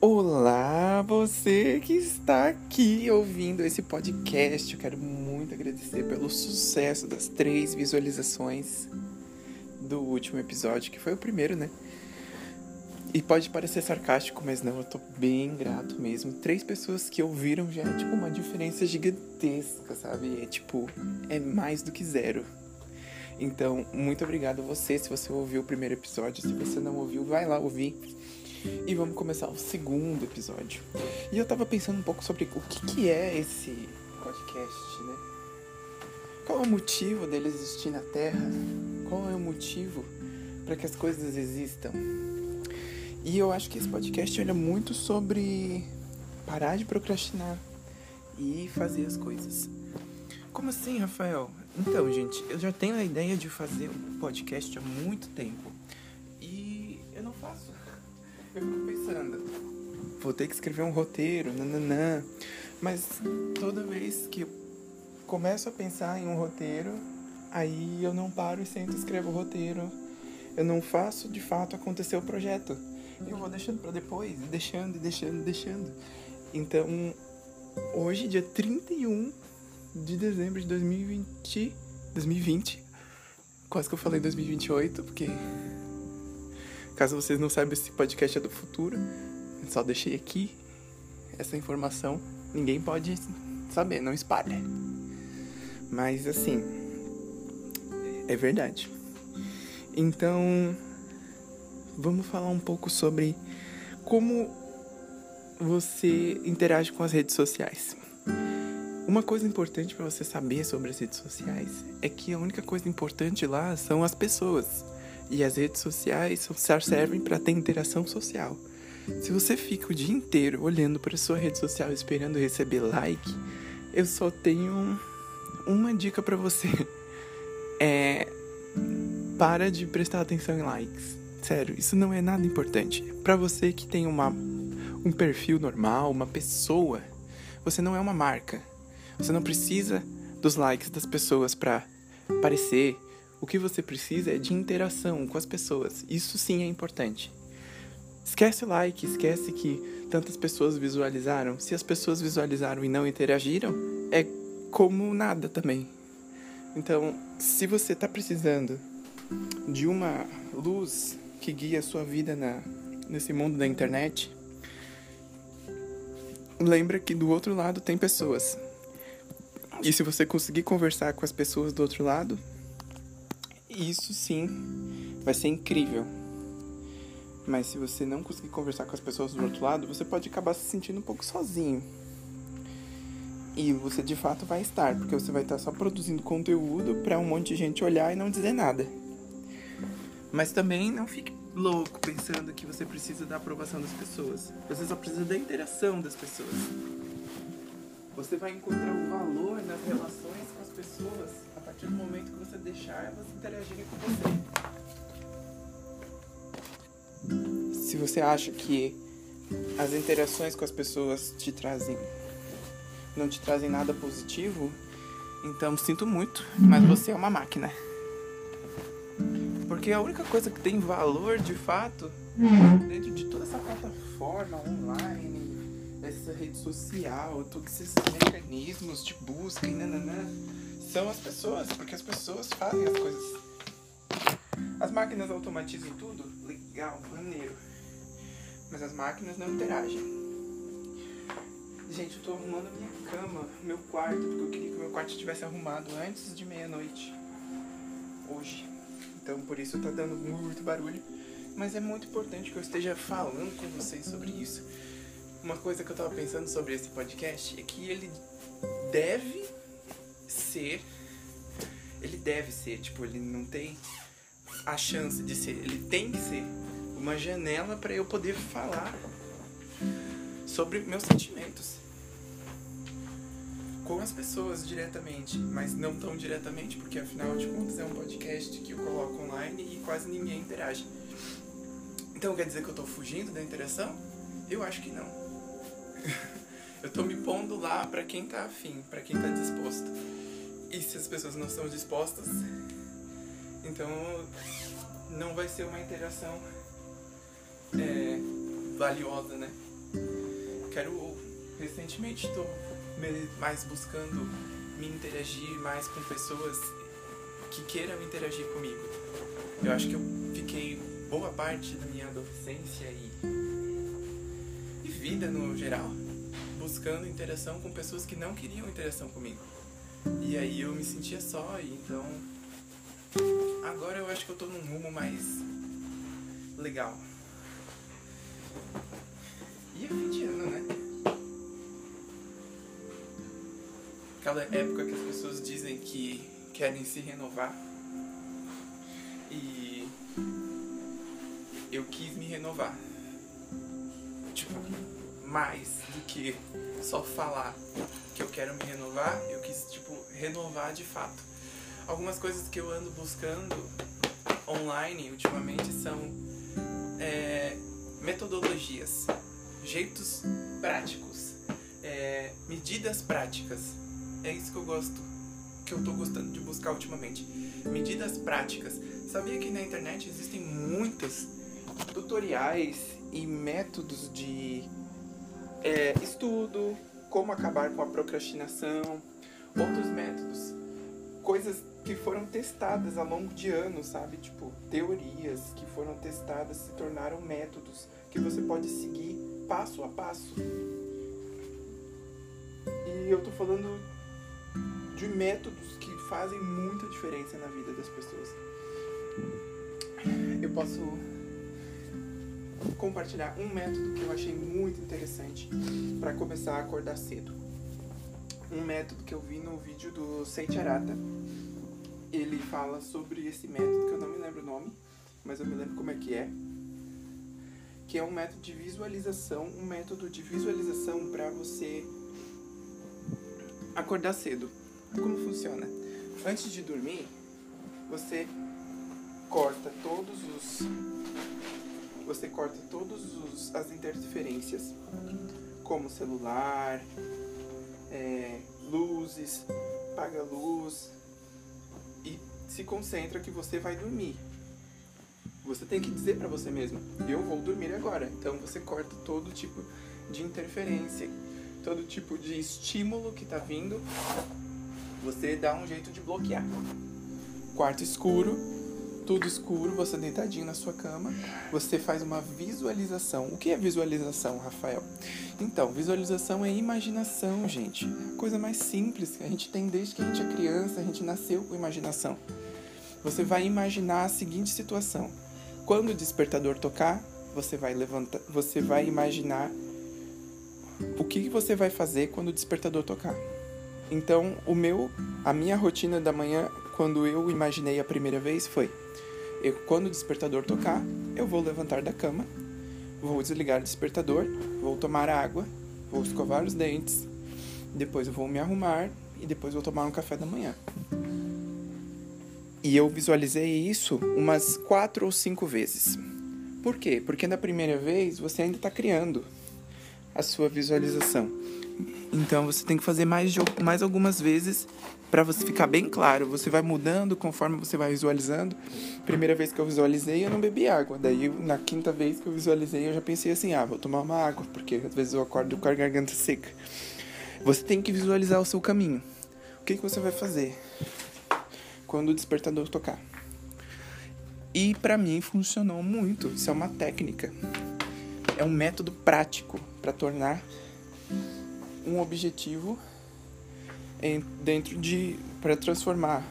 Olá, você que está aqui ouvindo esse podcast. Eu quero muito agradecer pelo sucesso das três visualizações do último episódio, que foi o primeiro, né? E pode parecer sarcástico, mas não, eu tô bem grato mesmo. Três pessoas que ouviram já é tipo uma diferença gigantesca, sabe? É tipo, é mais do que zero. Então, muito obrigado a você se você ouviu o primeiro episódio. Se você não ouviu, vai lá ouvir. E vamos começar o segundo episódio. E eu tava pensando um pouco sobre o que, que é esse podcast, né? Qual é o motivo dele existir na Terra? Qual é o motivo para que as coisas existam? E eu acho que esse podcast olha muito sobre parar de procrastinar e fazer as coisas. Como assim, Rafael? Então, gente, eu já tenho a ideia de fazer um podcast há muito tempo. E eu não faço. Eu fico pensando, vou ter que escrever um roteiro, nananã. Mas toda vez que eu começo a pensar em um roteiro, aí eu não paro e sento e escrevo o roteiro. Eu não faço de fato acontecer o projeto. Eu vou deixando para depois, deixando, deixando, deixando. Então, hoje, dia 31 de dezembro de 2020, 2020, quase que eu falei 2028, porque caso vocês não saibam, esse podcast é do futuro. Eu só deixei aqui essa informação. Ninguém pode saber, não espalha. Mas assim, é verdade. Então, vamos falar um pouco sobre como você interage com as redes sociais. Uma coisa importante para você saber sobre as redes sociais é que a única coisa importante lá são as pessoas. E as redes sociais só servem para ter interação social. Se você fica o dia inteiro olhando para sua rede social esperando receber like, eu só tenho uma dica para você. É para de prestar atenção em likes. Sério, isso não é nada importante. Para você que tem uma um perfil normal, uma pessoa, você não é uma marca. Você não precisa dos likes das pessoas para aparecer. O que você precisa é de interação com as pessoas. Isso sim é importante. Esquece o like, esquece que tantas pessoas visualizaram. Se as pessoas visualizaram e não interagiram, é como nada também. Então, se você está precisando de uma luz que guia a sua vida na, nesse mundo da internet, lembra que do outro lado tem pessoas. E se você conseguir conversar com as pessoas do outro lado, isso sim vai ser incrível. Mas se você não conseguir conversar com as pessoas do outro lado, você pode acabar se sentindo um pouco sozinho. E você de fato vai estar, porque você vai estar só produzindo conteúdo para um monte de gente olhar e não dizer nada. Mas também não fique louco pensando que você precisa da aprovação das pessoas. Você só precisa da interação das pessoas. Você vai encontrar o valor nas relações com as pessoas a partir do momento que você deixar elas interagirem com você. Se você acha que as interações com as pessoas te trazem não te trazem nada positivo, então sinto muito, mas você é uma máquina. Porque a única coisa que tem valor de fato dentro de toda essa plataforma online, essa rede social, todos esses mecanismos de busca e nananã, são as pessoas, porque as pessoas fazem as coisas. As máquinas automatizam tudo, legal, maneiro. Mas as máquinas não interagem. Gente, eu tô arrumando minha cama, meu quarto, porque eu queria que meu quarto estivesse arrumado antes de meia-noite. Hoje. Então por isso tá dando muito barulho. Mas é muito importante que eu esteja falando com vocês sobre isso. Uma coisa que eu tava pensando sobre esse podcast é que ele deve ser. Ele deve ser, tipo, ele não tem a chance de ser, ele tem que ser uma janela para eu poder falar sobre meus sentimentos. com as pessoas diretamente, mas não tão diretamente, porque afinal de contas é um podcast que eu coloco online e quase ninguém interage. Então quer dizer que eu tô fugindo da interação? Eu acho que não. eu tô me pondo lá para quem tá afim, para quem tá disposto. E se as pessoas não estão dispostas, então não vai ser uma interação é, valiosa, né? Quero recentemente estou mais buscando me interagir mais com pessoas que queiram interagir comigo. Eu acho que eu fiquei boa parte da minha adolescência e, e vida no geral buscando interação com pessoas que não queriam interação comigo. E aí eu me sentia só, então agora eu acho que eu tô num rumo mais legal. E ano, né? Aquela época que as pessoas dizem que querem se renovar. E eu quis me renovar. Tipo, mais do que só falar que eu quero me renovar, eu quis, tipo, renovar de fato. Algumas coisas que eu ando buscando online ultimamente são é, metodologias, jeitos práticos, é, medidas práticas. É isso que eu gosto, que eu tô gostando de buscar ultimamente. Medidas práticas. Sabia que na internet existem muitos tutoriais e métodos de é, estudo, como acabar com a procrastinação, outros métodos, coisas que foram testadas ao longo de anos, sabe? Tipo, teorias que foram testadas se tornaram métodos que você pode seguir passo a passo. E eu tô falando de métodos que fazem muita diferença na vida das pessoas. Eu posso compartilhar um método que eu achei muito interessante para começar a acordar cedo. Um método que eu vi no vídeo do Seiti Arata. Ele fala sobre esse método, que eu não me lembro o nome, mas eu me lembro como é que é. Que é um método de visualização, um método de visualização para você acordar cedo. Como funciona? Antes de dormir, você corta todos os você corta todas as interferências, como celular, é, luzes, paga luz e se concentra que você vai dormir. Você tem que dizer para você mesmo: eu vou dormir agora. Então você corta todo tipo de interferência, todo tipo de estímulo que está vindo. Você dá um jeito de bloquear. Quarto escuro, tudo escuro, você deitadinho na sua cama, você faz uma visualização. O que é visualização, Rafael? Então, visualização é imaginação, gente. Coisa mais simples que a gente tem desde que a gente é criança, a gente nasceu com imaginação. Você vai imaginar a seguinte situação: quando o despertador tocar, você vai levantar, você vai imaginar o que você vai fazer quando o despertador tocar. Então, o meu, a minha rotina da manhã, quando eu imaginei a primeira vez, foi: eu, quando o despertador tocar, eu vou levantar da cama, vou desligar o despertador, vou tomar água, vou escovar os dentes, depois eu vou me arrumar e depois vou tomar um café da manhã. E eu visualizei isso umas quatro ou cinco vezes. Por quê? Porque na primeira vez você ainda está criando a sua visualização. Então você tem que fazer mais, mais algumas vezes para você ficar bem claro. Você vai mudando conforme você vai visualizando. Primeira vez que eu visualizei, eu não bebi água. Daí, na quinta vez que eu visualizei, eu já pensei assim: ah, vou tomar uma água, porque às vezes eu acordo com a garganta seca. Você tem que visualizar o seu caminho. O que, que você vai fazer quando o despertador tocar? E para mim funcionou muito. Isso é uma técnica. É um método prático para tornar um objetivo em, dentro de para transformar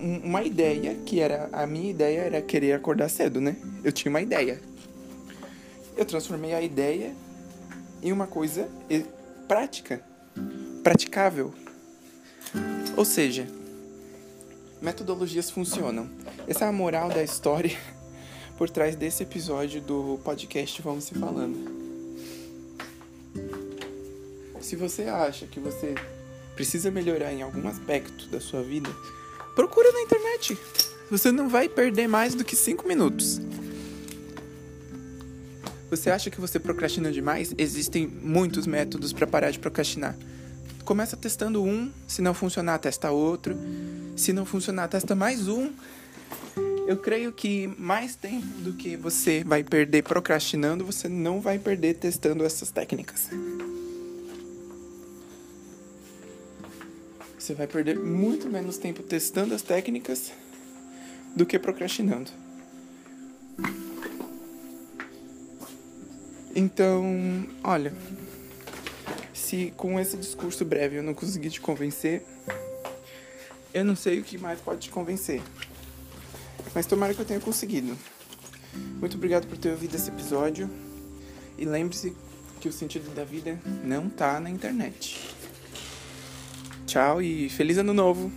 uma ideia que era a minha ideia era querer acordar cedo, né? Eu tinha uma ideia. Eu transformei a ideia em uma coisa prática, praticável. Ou seja, metodologias funcionam. Essa é a moral da história por trás desse episódio do podcast Vamos Se Falando. se você acha que você precisa melhorar em algum aspecto da sua vida, procura na internet. Você não vai perder mais do que 5 minutos. Você acha que você procrastina demais? Existem muitos métodos para parar de procrastinar. Começa testando um, se não funcionar, testa outro. Se não funcionar, testa mais um. Eu creio que mais tempo do que você vai perder procrastinando, você não vai perder testando essas técnicas. Você vai perder muito menos tempo testando as técnicas do que procrastinando. Então, olha, se com esse discurso breve eu não conseguir te convencer, eu não sei o que mais pode te convencer. Mas tomara que eu tenha conseguido. Muito obrigado por ter ouvido esse episódio. E lembre-se que o sentido da vida não tá na internet. Tchau e feliz ano novo!